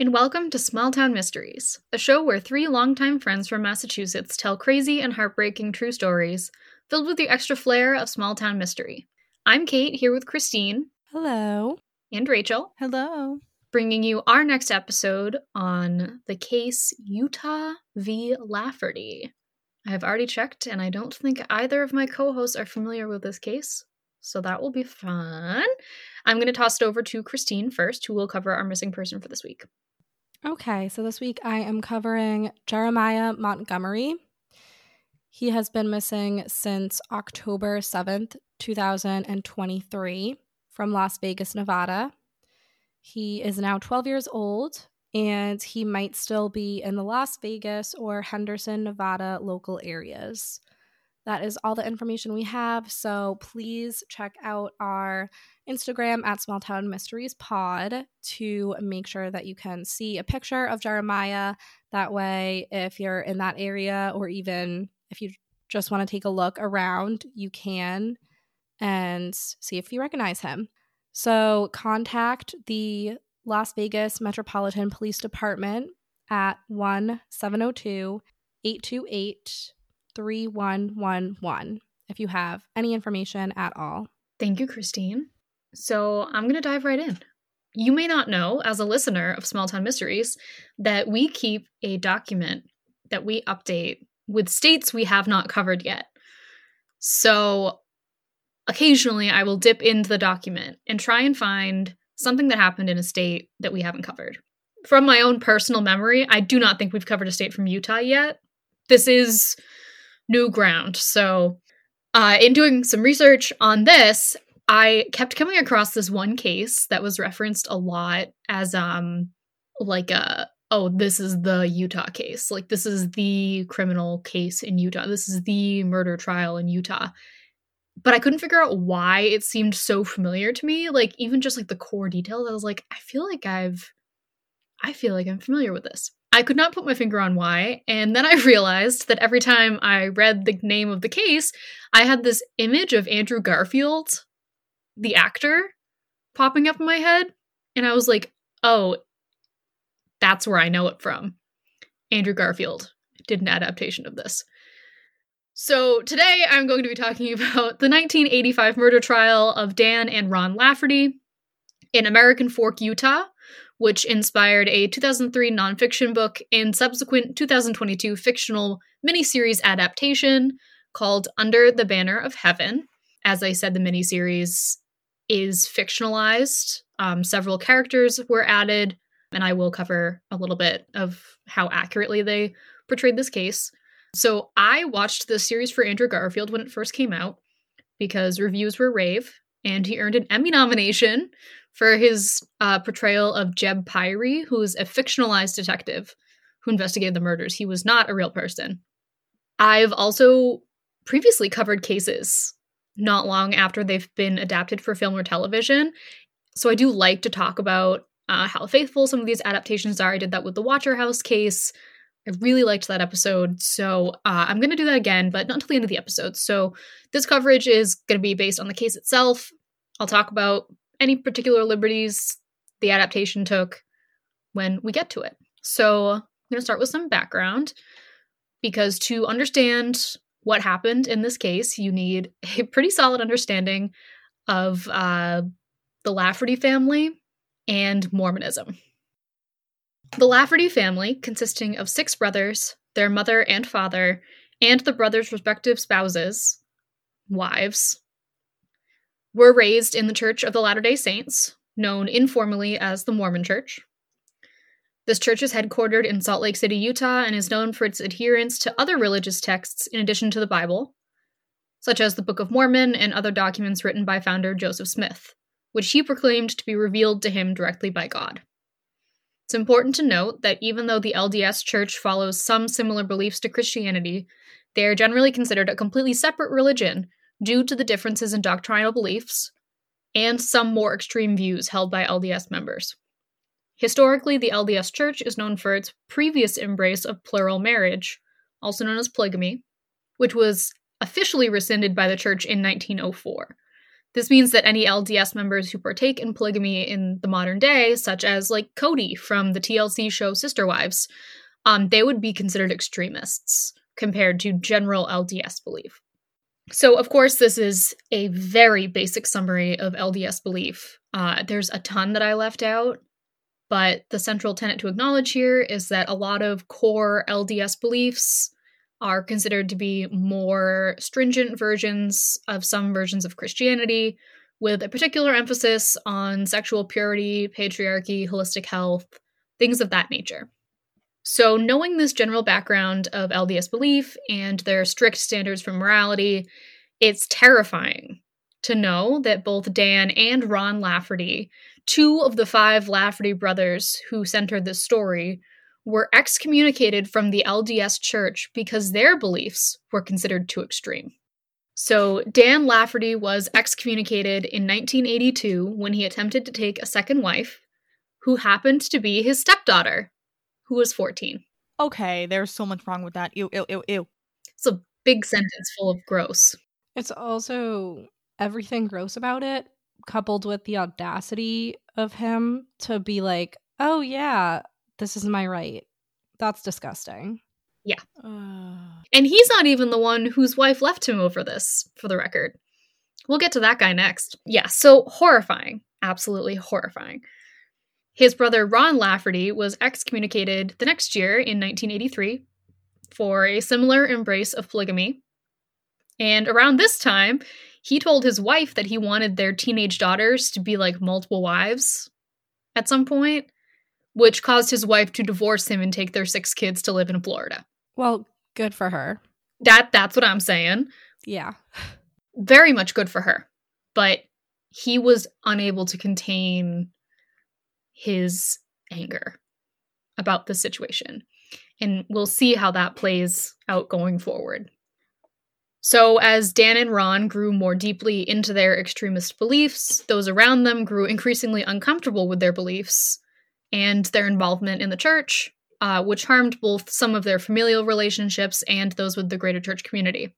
and welcome to Small Town Mysteries, a show where three longtime friends from Massachusetts tell crazy and heartbreaking true stories filled with the extra flair of small town mystery. I'm Kate here with Christine. Hello. And Rachel. Hello. Bringing you our next episode on the case Utah v. Lafferty. I have already checked, and I don't think either of my co hosts are familiar with this case, so that will be fun. I'm going to toss it over to Christine first, who will cover our missing person for this week. Okay, so this week I am covering Jeremiah Montgomery. He has been missing since October 7th, 2023, from Las Vegas, Nevada. He is now 12 years old and he might still be in the Las Vegas or Henderson, Nevada local areas. That is all the information we have. So please check out our Instagram at Small Town Mysteries Pod to make sure that you can see a picture of Jeremiah. That way, if you're in that area or even if you just want to take a look around, you can and see if you recognize him. So contact the Las Vegas Metropolitan Police Department at 1 702 828 3111 if you have any information at all. Thank you, Christine. So I'm going to dive right in. You may not know, as a listener of Small Town Mysteries, that we keep a document that we update with states we have not covered yet. So occasionally I will dip into the document and try and find something that happened in a state that we haven't covered. From my own personal memory, I do not think we've covered a state from Utah yet. This is new ground. So, uh, in doing some research on this, I kept coming across this one case that was referenced a lot as um like a oh this is the Utah case. Like this is the criminal case in Utah. This is the murder trial in Utah. But I couldn't figure out why it seemed so familiar to me. Like even just like the core details, I was like I feel like I've I feel like I'm familiar with this. I could not put my finger on why, and then I realized that every time I read the name of the case, I had this image of Andrew Garfield, the actor, popping up in my head, and I was like, "Oh, that's where I know it from." Andrew Garfield did an adaptation of this. So, today I'm going to be talking about the 1985 murder trial of Dan and Ron Lafferty in American Fork, Utah, which inspired a 2003 nonfiction book and subsequent 2022 fictional miniseries adaptation called Under the Banner of Heaven. As I said, the miniseries is fictionalized. Um, several characters were added, and I will cover a little bit of how accurately they portrayed this case. So I watched the series for Andrew Garfield when it first came out because reviews were rave, and he earned an Emmy nomination for his uh, portrayal of Jeb Pyre, who is a fictionalized detective who investigated the murders. He was not a real person. I've also previously covered cases not long after they've been adapted for film or television. So I do like to talk about uh, how faithful some of these adaptations are. I did that with the Waterhouse case. I really liked that episode. So uh, I'm going to do that again, but not until the end of the episode. So this coverage is going to be based on the case itself. I'll talk about any particular liberties the adaptation took when we get to it. So I'm going to start with some background because to understand what happened in this case, you need a pretty solid understanding of uh, the Lafferty family and Mormonism. The Lafferty family, consisting of six brothers, their mother and father, and the brothers' respective spouses, wives, were raised in the Church of the Latter day Saints, known informally as the Mormon Church. This church is headquartered in Salt Lake City, Utah, and is known for its adherence to other religious texts in addition to the Bible, such as the Book of Mormon and other documents written by founder Joseph Smith, which he proclaimed to be revealed to him directly by God. It's important to note that even though the LDS Church follows some similar beliefs to Christianity, they are generally considered a completely separate religion due to the differences in doctrinal beliefs and some more extreme views held by LDS members. Historically, the LDS Church is known for its previous embrace of plural marriage, also known as polygamy, which was officially rescinded by the Church in 1904. This means that any LDS members who partake in polygamy in the modern day, such as like Kody from the TLC show Sister Wives, um, they would be considered extremists compared to general LDS belief. So, of course, this is a very basic summary of LDS belief. Uh, there's a ton that I left out, but the central tenet to acknowledge here is that a lot of core LDS beliefs are considered to be more stringent versions of some versions of Christianity, with a particular emphasis on sexual purity, patriarchy, holistic health, things of that nature. So, knowing this general background of LDS belief and their strict standards for morality, it's terrifying to know that both Dan and Ron Lafferty, two of the five Lafferty brothers who centered this story, were excommunicated from the LDS church because their beliefs were considered too extreme. So, Dan Lafferty was excommunicated in 1982 when he attempted to take a second wife, who happened to be his stepdaughter, who was 14. Okay, there's so much wrong with that. Ew, ew, ew, ew. It's a big sentence full of gross. It's also everything gross about it, coupled with the audacity of him to be like, oh, yeah, this is my right. That's disgusting. Yeah. Uh, And he's not even the one whose wife left him over this, for the record. We'll get to that guy next. Yeah, so horrifying. Absolutely horrifying. His brother Ron Lafferty was excommunicated the next year in 1983 for a similar embrace of polygamy. And around this time, he told his wife that he wanted their teenage daughters to be like multiple wives at some point, which caused his wife to divorce him and take their six kids to live in Florida. Well, good for her. That that's what I'm saying. Yeah. Very much good for her. But he was unable to contain his anger about the situation. And we'll see how that plays out going forward. So, as Dan and Ron grew more deeply into their extremist beliefs, those around them grew increasingly uncomfortable with their beliefs and their involvement in the church, uh, which harmed both some of their familial relationships and those with the greater church community.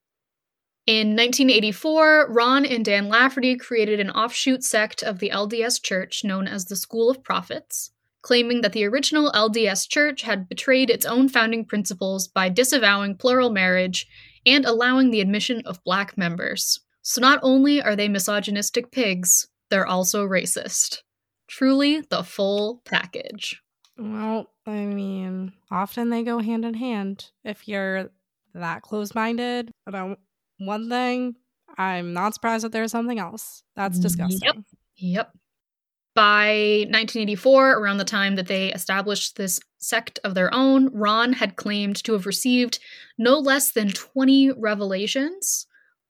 In 1984, Ron and Dan Lafferty created an offshoot sect of the LDS Church known as the School of Prophets, claiming that the original LDS Church had betrayed its own founding principles by disavowing plural marriage and allowing the admission of black members. So not only are they misogynistic pigs, they're also racist. Truly the full package. Well, I mean, often they go hand in hand. If you're that close minded about one thing, I'm not surprised that there's something else. That's disgusting. Yep. Yep. By 1984, around the time that they established this sect of their own, Ron had claimed to have received no less than 20 revelations,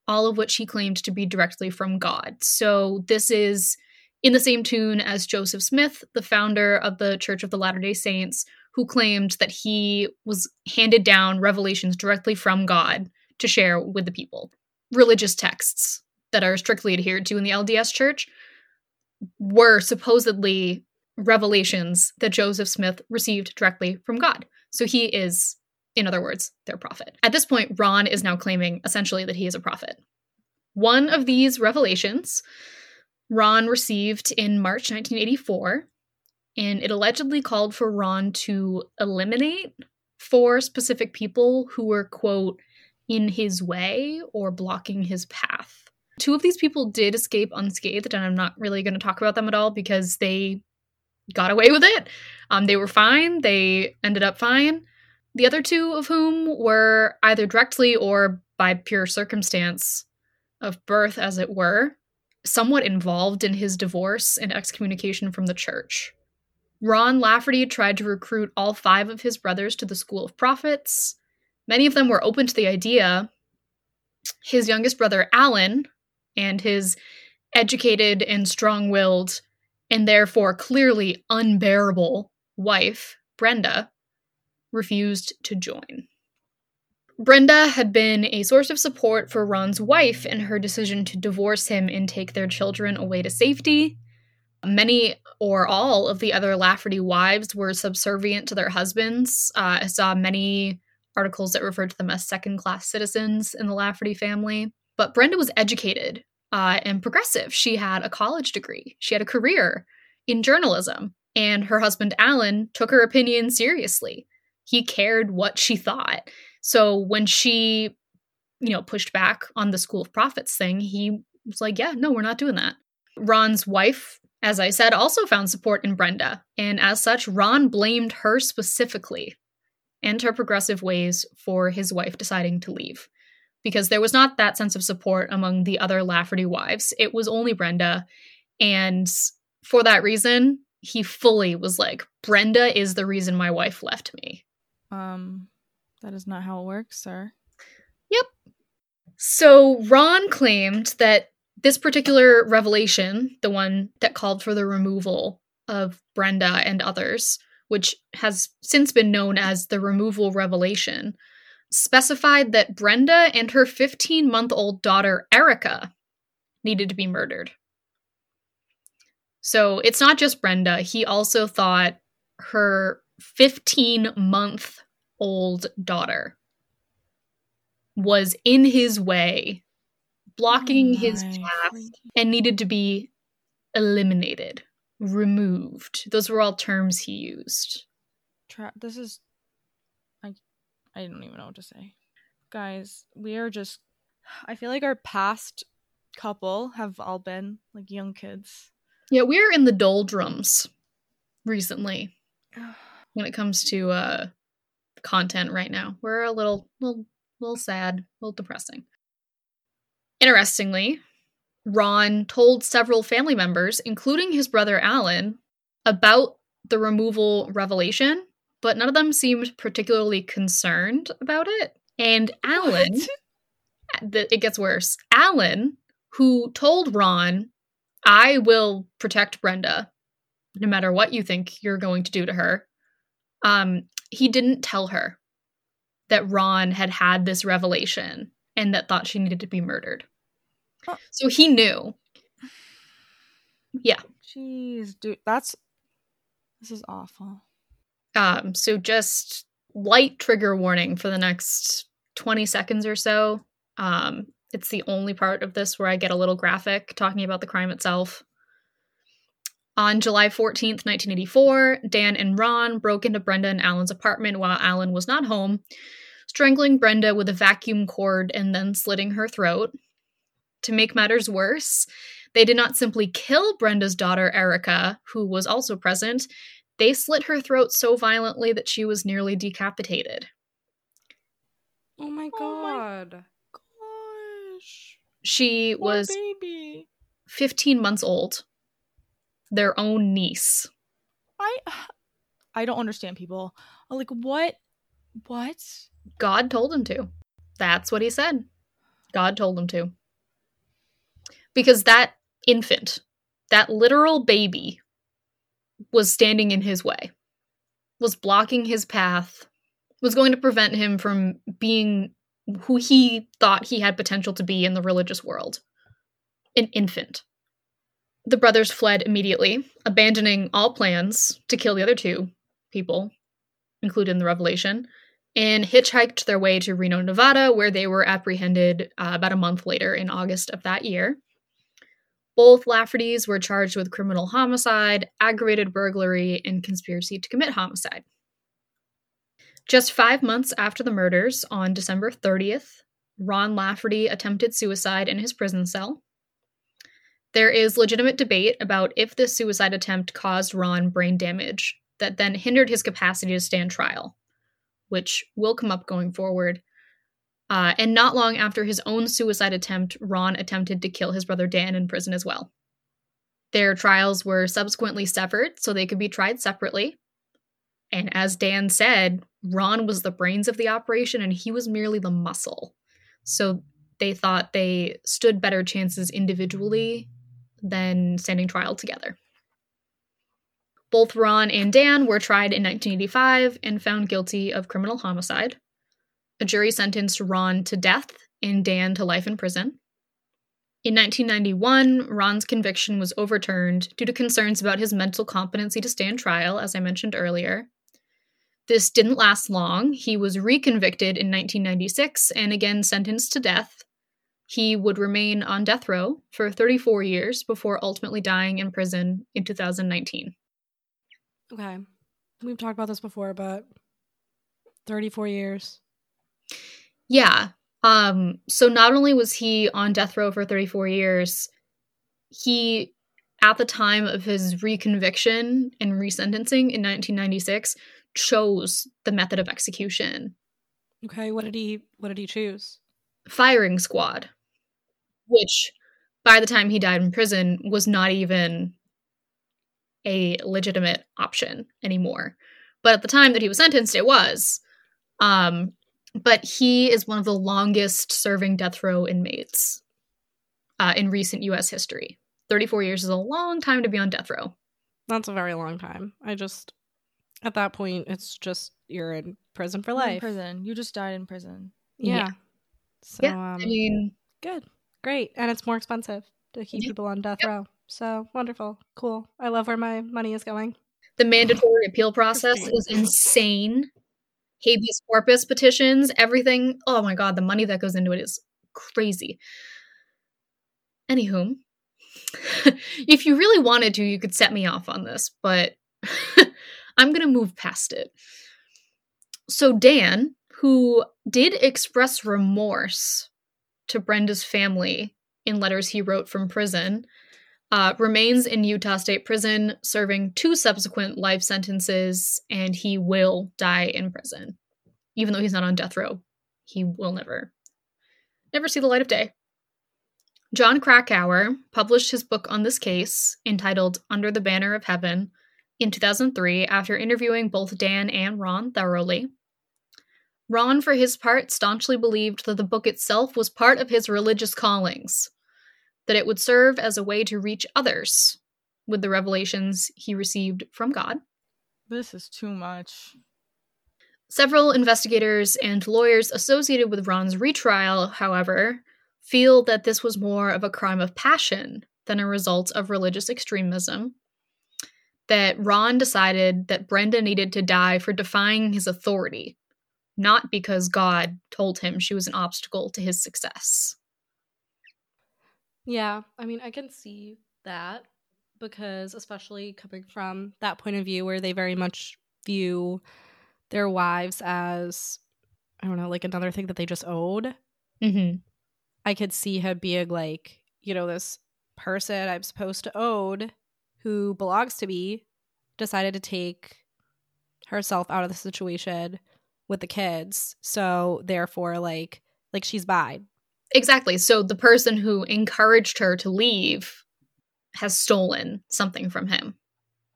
all of which he claimed to be directly from God. So this is in the same tune as Joseph Smith, the founder of the Church of the Latter day Saints, who claimed that he was handed down revelations directly from God to share with the people. Religious texts that are strictly adhered to in the LDS Church were supposedly revelations that Joseph Smith received directly from God. So he is, in other words, their prophet. At this point, Ron is now claiming essentially that he is a prophet. One of these revelations Ron received in March 1984, and it allegedly called for Ron to eliminate four specific people who were, quote, in his way or blocking his path. Two of these people did escape unscathed, and I'm not really going to talk about them at all because they got away with it. Um, they were fine, they ended up fine. The other two of whom were either directly or by pure circumstance of birth, as it were, somewhat involved in his divorce and excommunication from the church. Ron Lafferty tried to recruit all five of his brothers to the School of Prophets. Many of them were open to the idea. His youngest brother, Alan, and his educated and strong willed, and therefore clearly unbearable wife, Brenda, refused to join. Brenda had been a source of support for Ron's wife in her decision to divorce him and take their children away to safety. Many or all of the other Lafferty wives were subservient to their husbands. Uh, I saw many articles that referred to them as second class citizens in the Lafferty family. But Brenda was educated uh, and progressive. She had a college degree, she had a career in journalism, and her husband, Alan, took her opinion seriously. He cared what she thought. So when she, you know, pushed back on the School of Prophets thing, he was like, yeah, no, we're not doing that. Ron's wife, as I said, also found support in Brenda. And as such, Ron blamed her specifically and her progressive ways for his wife deciding to leave. Because there was not that sense of support among the other Lafferty wives. It was only Brenda. And for that reason, he fully was like, Brenda is the reason my wife left me. Um, that is not how it works, sir. Yep. So Ron claimed that this particular revelation, the one that called for the removal of Brenda and others, which has since been known as the removal revelation, specified that Brenda and her 15 month old daughter, Erica, needed to be murdered. So it's not just Brenda. He also thought her 15 month old daughter was in his way, blocking Oh his path, and needed to be eliminated, removed. Those were all terms he used. Tra- this is I I don't even know what to say. Guys, we are just I feel like our past couple have all been like young kids. Yeah, we're in the doldrums recently when it comes to uh content right now. We're a little little little sad, a little depressing. Interestingly, Ron told several family members, including his brother Alan, about the removal revelation, but none of them seemed particularly concerned about it. And Alan, it gets worse. Alan, who told Ron, I will protect Brenda no matter what you think you're going to do to her, um, he didn't tell her that Ron had had this revelation and that thought she needed to be murdered. Oh. So he knew. Yeah. Jeez, dude, that's this is awful. Um, so just light trigger warning for the next 20 seconds or so. Um, it's the only part of this where I get a little graphic talking about the crime itself. On July 14th, 1984, Dan and Ron broke into Brenda and Alan's apartment while Alan was not home, strangling Brenda with a vacuum cord and then slitting her throat. To make matters worse, they did not simply kill Brenda's daughter, Erica, who was also present, they slit her throat so violently that she was nearly decapitated. Oh my Oh my- god. Gosh. She Poor was baby. 15 months old, their own niece. I I don't understand people. Like what? What? God told him to. That's what he said. God told him to. Because that infant, that literal baby, was standing in his way, was blocking his path, was going to prevent him from being who he thought he had potential to be in the religious world an infant. The brothers fled immediately, abandoning all plans to kill the other two people included in the revelation, and hitchhiked their way to Reno, Nevada, where they were apprehended uh, about a month later in August of that year. Both Laffertys were charged with criminal homicide, aggravated burglary, and conspiracy to commit homicide. Just five months after the murders, on December 30th, Ron Lafferty attempted suicide in his prison cell. There is legitimate debate about if this suicide attempt caused Ron brain damage that then hindered his capacity to stand trial, which will come up going forward. Uh, and not long after his own suicide attempt, Ron attempted to kill his brother Dan in prison as well. Their trials were subsequently severed so they could be tried separately. And as Dan said, Ron was the brains of the operation and he was merely the muscle. So they thought they stood better chances individually than standing trial together. Both Ron and Dan were tried in 1985 and found guilty of criminal homicide. A jury sentenced Ron to death and Dan to life in prison. In 1991, Ron's conviction was overturned due to concerns about his mental competency to stand trial, as I mentioned earlier. This didn't last long. He was reconvicted in 1996 and again sentenced to death. he would remain on death row for 34 years before ultimately dying in prison in 2019. Okay. We've talked about this before, but 34 years. Yeah. Um so not only was he on death row for 34 years, he at the time of his reconviction and resentencing in 1996 chose the method of execution. Okay, what did he what did he choose? Firing squad, which by the time he died in prison was not even a legitimate option anymore. But at the time that he was sentenced, it was. Um, but he is one of the longest serving death row inmates uh, in recent US history. 34 years is a long time to be on death row. That's a very long time. I just at that point it's just you're in prison for You're in life. prison. You just died in prison. Yeah. Yeah. So yeah, um I mean, good. Great. And it's more expensive to keep Yeah. people on death row. So wonderful. Cool. I love where my money is going. the mandatory appeal process is insane. Habeas corpus petitions, everything. Oh my god, the money that goes into it is crazy. Anywho, if you really wanted to, you could set me off on this, but I'm gonna move past it. So, Dan, who did express remorse to Brenda's family in letters he wrote from prison, uh, remains in Utah State Prison, serving two subsequent life sentences, and he will die in prison. Even though he's not on death row, he will never, never see the light of day. Jon Krakauer published his book on this case, entitled Under the Banner of Heaven, in 2003 after interviewing both Dan and Ron thoroughly. Ron, for his part, staunchly believed that the book itself was part of his religious callings that it would serve as a way to reach others with the revelations he received from God. This is too much. Several investigators and lawyers associated with Ron's retrial, however, feel that this was more of a crime of passion than a result of religious extremism. That Ron decided that Brenda needed to die for defying his authority, not because God told him she was an obstacle to his success. Yeah, I mean, I can see that because, especially coming from that point of view where they very much view their wives as, I don't know, like another thing that they just owed, Mm-hmm. I could see her being like, you know, this person I'm supposed to owed who belongs to me decided to take herself out of the situation with the kids. So, therefore, like, like she's mine. Exactly. So the person who encouraged her to leave has stolen something from him,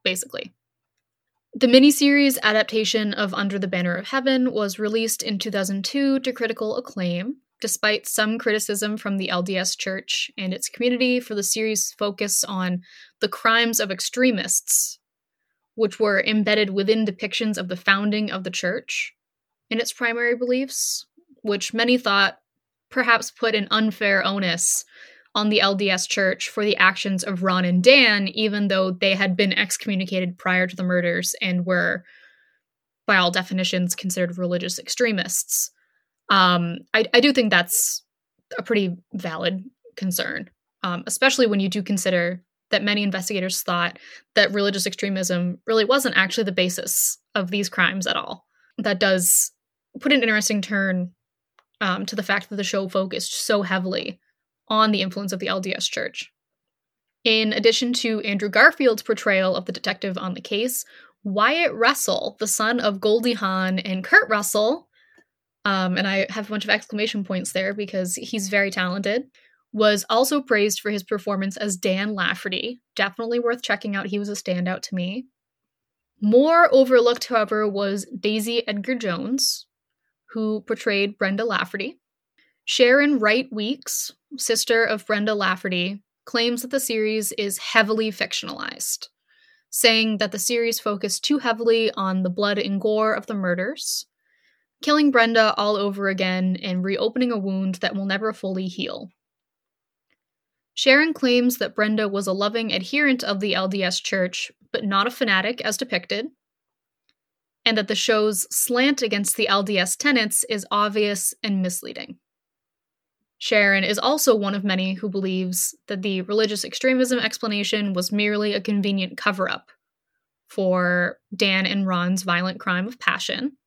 basically. The miniseries adaptation of Under the Banner of Heaven was released in 2002 to critical acclaim, despite some criticism from the LDS Church and its community for the series' focus on the crimes of extremists, which were embedded within depictions of the founding of the church and its primary beliefs, which many thought perhaps put an unfair onus on the LDS Church for the actions of Ron and Dan, even though they had been excommunicated prior to the murders and were, by all definitions, considered religious extremists. Um, I, I do think that's a pretty valid concern, um, especially when you do consider that many investigators thought that religious extremism really wasn't actually the basis of these crimes at all. That does put an interesting turn um, to the fact that the show focused so heavily on the influence of the LDS Church. In addition to Andrew Garfield's portrayal of the detective on the case, Wyatt Russell, the son of Goldie Hawn and Kurt Russell, um, and I have a bunch of exclamation points there because he's very talented, was also praised for his performance as Dan Lafferty. Definitely worth checking out. He was a standout to me. More overlooked, however, was Daisy Edgar Jones, who portrayed Brenda Lafferty. Sharon Wright Weeks, sister of Brenda Lafferty, claims that the series is heavily fictionalized, saying that the series focused too heavily on the blood and gore of the murders, killing Brenda all over again and reopening a wound that will never fully heal. Sharon claims that Brenda was a loving adherent of the LDS Church, but not a fanatic as depicted, and that the show's slant against the LDS tenets is obvious and misleading. Sharon is also one of many who believes that the religious extremism explanation was merely a convenient cover up for Dan and Ron's violent crime of passion.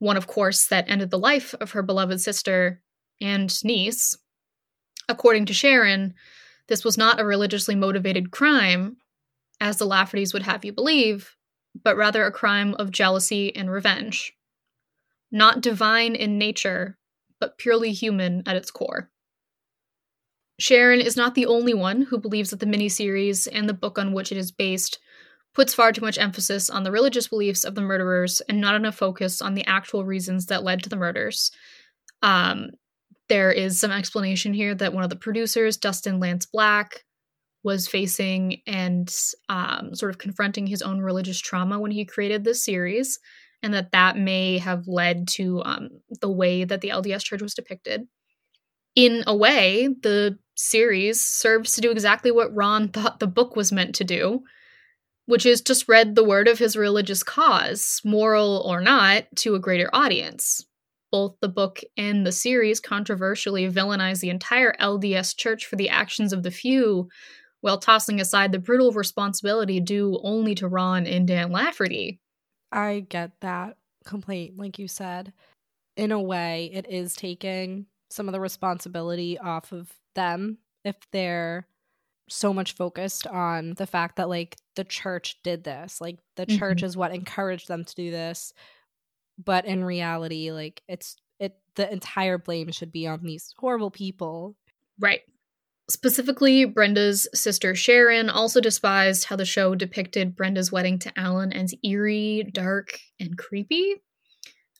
One, of course, that ended the life of her beloved sister and niece. According to Sharon, this was not a religiously motivated crime, as the Laffertys would have you believe, but rather a crime of jealousy and revenge. Not divine in nature, but purely human at its core. Sharon is not the only one who believes that the miniseries and the book on which it is based puts far too much emphasis on the religious beliefs of the murderers and not enough focus on the actual reasons that led to the murders. Um, there is some explanation here that one of the producers, Dustin Lance Black, was facing and um, sort of confronting his own religious trauma when he created this series, and that that may have led to um, the way that the LDS Church was depicted. In a way, the series serves to do exactly what Ron thought the book was meant to do, which is to spread the word of his religious cause, moral or not, to a greater audience. Both the book and the series controversially villainize the entire LDS Church for the actions of the few, while tossing aside the brutal responsibility due only to Ron and Dan Lafferty. I get that complaint, like you said. In a way, it is taking some of the responsibility off of them if they're so much focused on the fact that like the church did this like the mm-hmm. church is what encouraged them to do this but in reality like it's it the entire blame should be on these horrible people right Specifically, Brenda's sister Sharon also despised how the show depicted Brenda's wedding to Alan as eerie, dark, and creepy.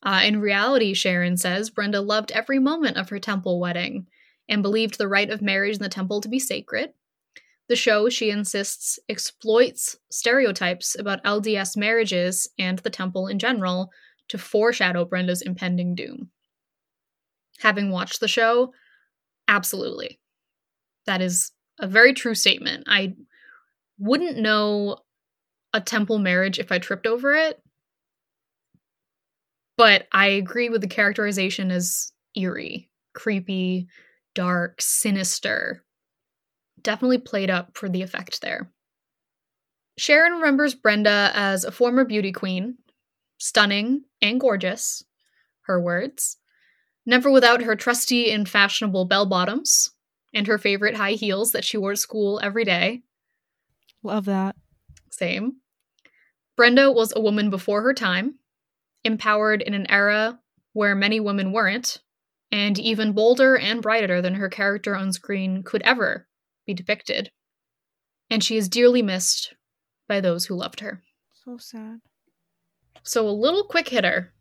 Uh, in reality, Sharon says Brenda loved every moment of her temple wedding and believed the rite of marriage in the temple to be sacred. The show, she insists, exploits stereotypes about LDS marriages and the temple in general to foreshadow Brenda's impending doom. Having watched the show, absolutely. That is a very true statement. I wouldn't know a temple marriage if I tripped over it. But I agree with the characterization as eerie, creepy, dark, sinister. Definitely played up for the effect there. Sharon remembers Brenda as a former beauty queen, stunning and gorgeous, her words, never without her trusty and fashionable bell bottoms, and her favorite high heels that she wore to school every day. Love that. Same. Brenda was a woman before her time, empowered in an era where many women weren't, and even bolder and brighter than her character on screen could ever be depicted. And she is dearly missed by those who loved her. So sad. So a little quick hitter,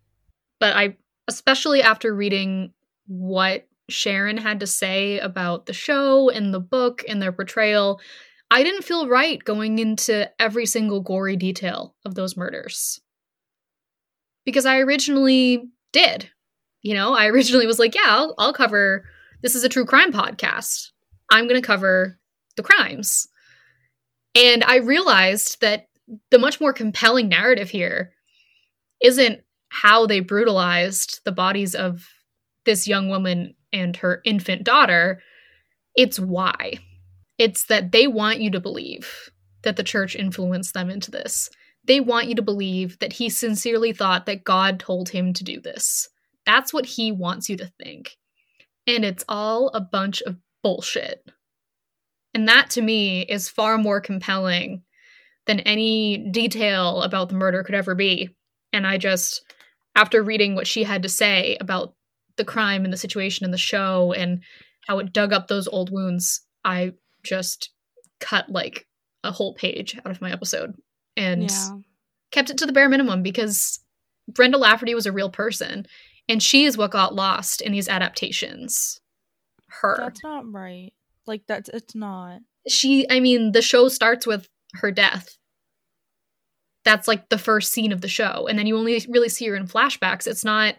but I, especially after reading what Sharon had to say about the show and the book and their portrayal, I didn't feel right going into every single gory detail of those murders. Because I originally did. You know, I originally was like, yeah, I'll, I'll cover this is a true crime podcast. I'm going to cover the crimes. And I realized that the much more compelling narrative here isn't how they brutalized the bodies of this young woman and her infant daughter, it's why. It's that they want you to believe that the church influenced them into this. They want you to believe that he sincerely thought that God told him to do this. That's what he wants you to think. And it's all a bunch of bullshit. And that to me is far more compelling than any detail about the murder could ever be. And I just, after reading what she had to say about the crime and the situation in the show and how it dug up those old wounds, I just cut like a whole page out of my episode and yeah. kept it to the bare minimum because Brenda Lafferty was a real person and she is what got lost in these adaptations. Her. That's not right. Like that's it's not. She I mean the show starts with her death. That's like the first scene of the show and then you only really see her in flashbacks. It's not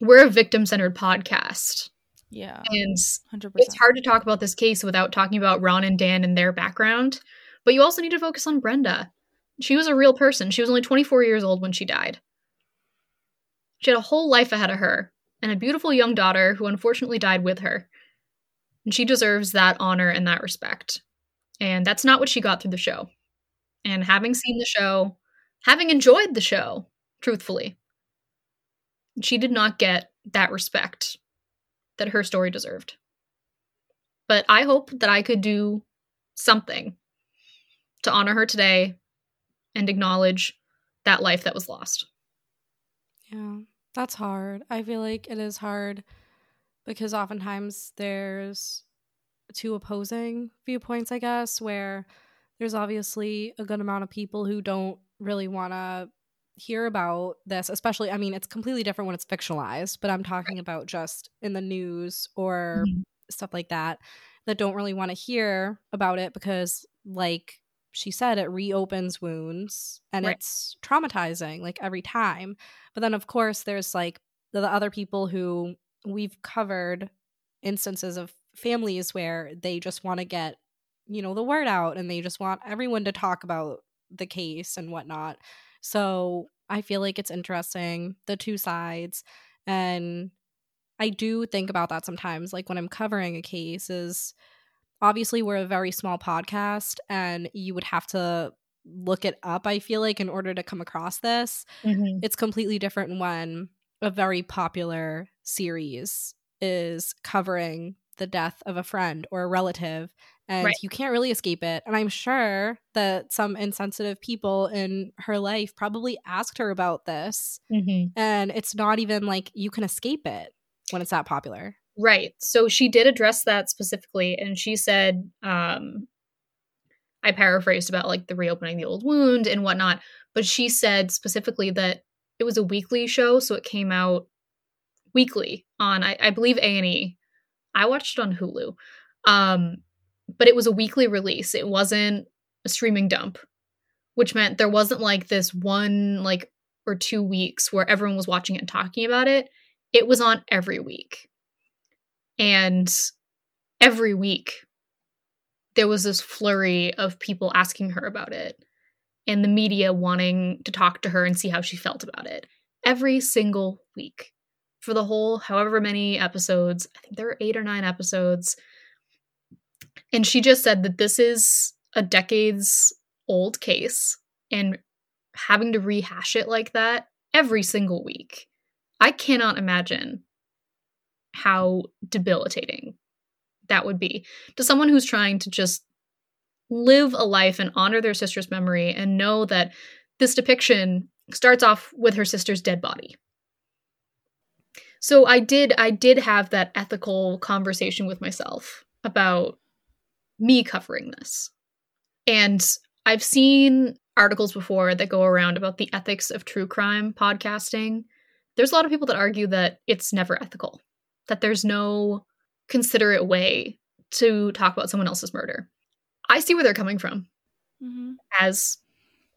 we're a victim centered podcast. Yeah. And 100%. it's hard to talk about this case without talking about Ron and Dan and their background. But you also need to focus on Brenda. She was a real person. She was only 24 years old when she died. She had a whole life ahead of her. and a beautiful young daughter who unfortunately died with her. And she deserves that honor and that respect. And that's not what she got through the show. And having seen the show, having enjoyed the show, truthfully, she did not get that respect that her story deserved. But I hope that I could do something to honor her today and acknowledge that life that was lost. Yeah, that's hard. I feel like it is hard because oftentimes there's two opposing viewpoints, I guess, where there's obviously a good amount of people who don't really want to hear about this, especially, I mean, it's completely different when it's fictionalized, but I'm talking about just in the news or mm-hmm. stuff like that, that don't really want to hear about it because, like she said, it reopens wounds and right. it's traumatizing like every time. But then, of course, there's like the, the other people who we've covered instances of families where they just want to get, you know, the word out and they just want everyone to talk about the case and whatnot. So I feel like it's interesting, the two sides. And I do think about that sometimes, like when I'm covering a case, is obviously we're a very small podcast and you would have to look it up, I feel like, in order to come across this. Mm-hmm. It's completely different when a very popular series is covering the death of a friend or a relative and right. you can't really escape it. And I'm sure that some insensitive people in her life probably asked her about this. Mm-hmm. And it's not even like you can escape it when it's that popular. Right. So she did address that specifically. And she said, um, I paraphrased about like the reopening the old wound and whatnot. But she said specifically that it was a weekly show. So it came out weekly on, I, I believe, A&E. I watched it on Hulu. Um, but it was a weekly release. It wasn't a streaming dump, which meant there wasn't like this one like or two weeks where everyone was watching it and talking about it. It was on every week. And every week there was this flurry of people asking her about it and the media wanting to talk to her and see how she felt about it. Every single week for the whole however many episodes. I think there were 8 or 9 episodes and she just said that this is a decades old case and having to rehash it like that every single week. I cannot imagine how debilitating that would be to someone who's trying to just live a life and honor their sister's memory and know that this depiction starts off with her sister's dead body. So I did I did have that ethical conversation with myself about me covering this. And I've seen articles before that go around about the ethics of true crime podcasting. There's a lot of people that argue that it's never ethical, that there's no considerate way to talk about someone else's murder. I see where they're coming from. Mm-hmm. As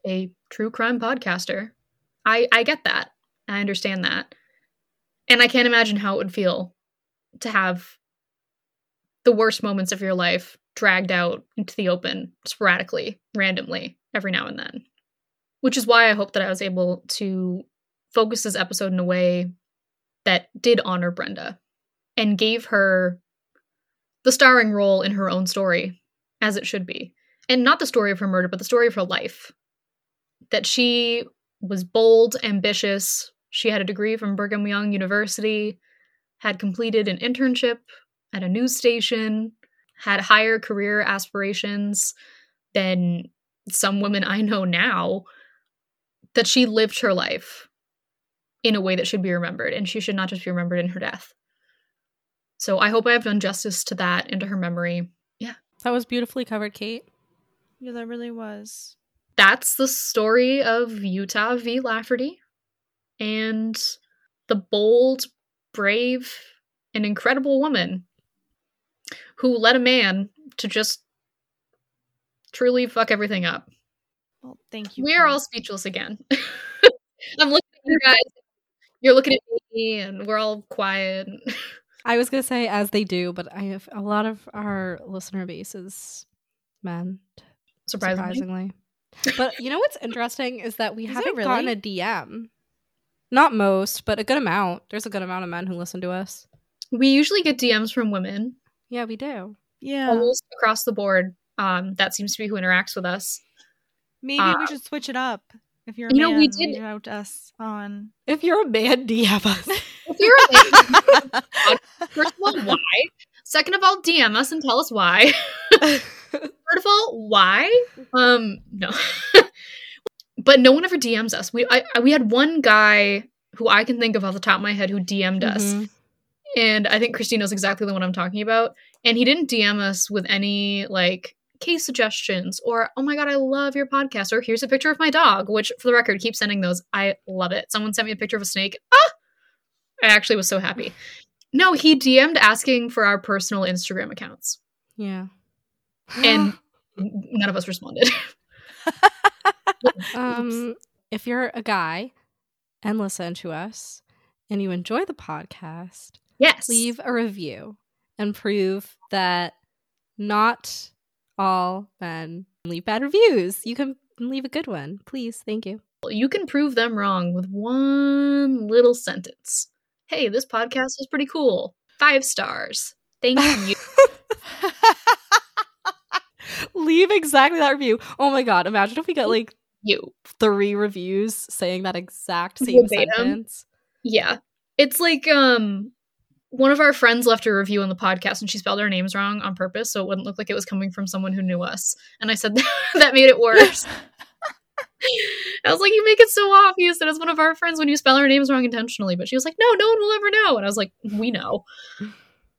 a true crime podcaster, I I get that. I understand that. And I can't imagine how it would feel to have the worst moments of your life dragged out into the open sporadically, randomly, every now and then. Which is why I hope that I was able to focus this episode in a way that did honor Brenda and gave her the starring role in her own story, as it should be. And not the story of her murder, but the story of her life. That she was bold, ambitious. She had a degree from Brigham Young University, had completed an internship at a news station, had higher career aspirations than some women I know now, that she lived her life in a way that should be remembered, and she should not just be remembered in her death. So I hope I have done justice to that and to her memory. Yeah. That was beautifully covered, Kate. Yeah, that really was. That's the story of Utah v. Lafferty and the bold, brave, and incredible woman who led a man to just truly fuck everything up. Well, thank you. We are all speechless again. I'm looking at you guys. You're looking at me, and we're all quiet. I was gonna say as they do, but I have a lot of our listener base is men. Surprisingly. surprisingly. but you know what's interesting is that we is haven't really? gotten a DM. Not most, but a good amount. There's a good amount of men who listen to us. We usually get DMs from women. Yeah, we do. Yeah. Almost across the board. Um, that seems to be who interacts with us. Maybe Uh, we should switch it up. If you're a you know, we did- reach out to us on. If you're a man, DM us. If you're a man, first of all, why? Second of all, DM us and tell us why. Third of all, why? Um, no. but no one ever DMs us. We I, I- we had one guy who I can think of off the top of my head who DM'd us, Mhm. And I think Christine knows exactly the one I'm talking about. And he didn't DM us with any like case suggestions or oh my god, I love your podcast or here's a picture of my dog. Which, for the record, keep sending those. I love it. Someone sent me a picture of a snake. Ah, I actually was so happy. No, he DM'd asking for our personal Instagram accounts, Yeah. and none of us responded. um, if you're a guy and listen to us and you enjoy the podcast, yes, leave a review and prove that not all men leave bad reviews. You can leave a good one, please. Thank you. you can prove them wrong with one little sentence. Hey, this podcast is pretty cool. Five stars. Thank you. leave exactly that review. Oh my god! Imagine if we got like you. three reviews saying that exact same Verbatim. sentence. Yeah. It's like um one of our friends left a review on the podcast and she spelled our names wrong on purpose so it wouldn't look like it was coming from someone who knew us. And I said that made it worse. I was like, you make it so obvious that it's one of our friends when you spell our names wrong intentionally. But she was like, no, no one will ever know. And I was like, we know.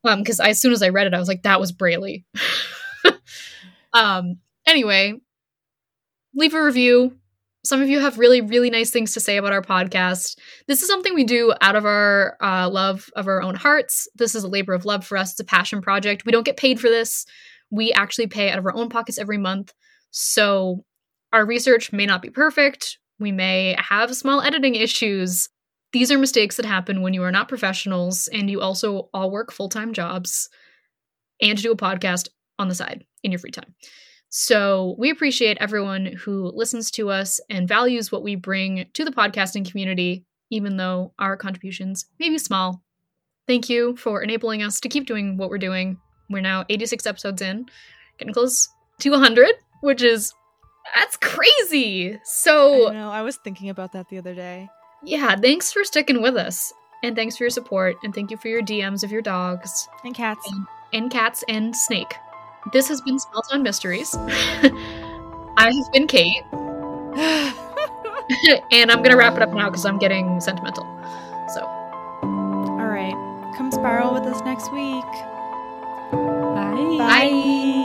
Um, because as soon as I read it, I was like, that was Braley. um, anyway, leave a review. Some of you have really, really nice things to say about our podcast. This is something we do out of our uh, love of our own hearts. This is a labor of love for us. It's a passion project. We don't get paid for this. We actually pay out of our own pockets every month. So our research may not be perfect. We may have small editing issues. These are mistakes that happen when you are not professionals and you also all work full time jobs and do a podcast on the side in your free time. So we appreciate everyone who listens to us and values what we bring to the podcasting community, even though our contributions may be small. Thank you for enabling us to keep doing what we're doing. We're now 86 episodes in, getting close to 100, which is that's crazy. So I know. I was thinking about that the other day. yeah, thanks for sticking with us. And thanks for your support. And thank you for your DMs of your dogs And cats. and cats and snake. This has been Small Town Mysteries. I have been Kate. and I'm gonna wrap it up now because I'm getting sentimental. So All right. Come spiral with us next week. Bye. bye.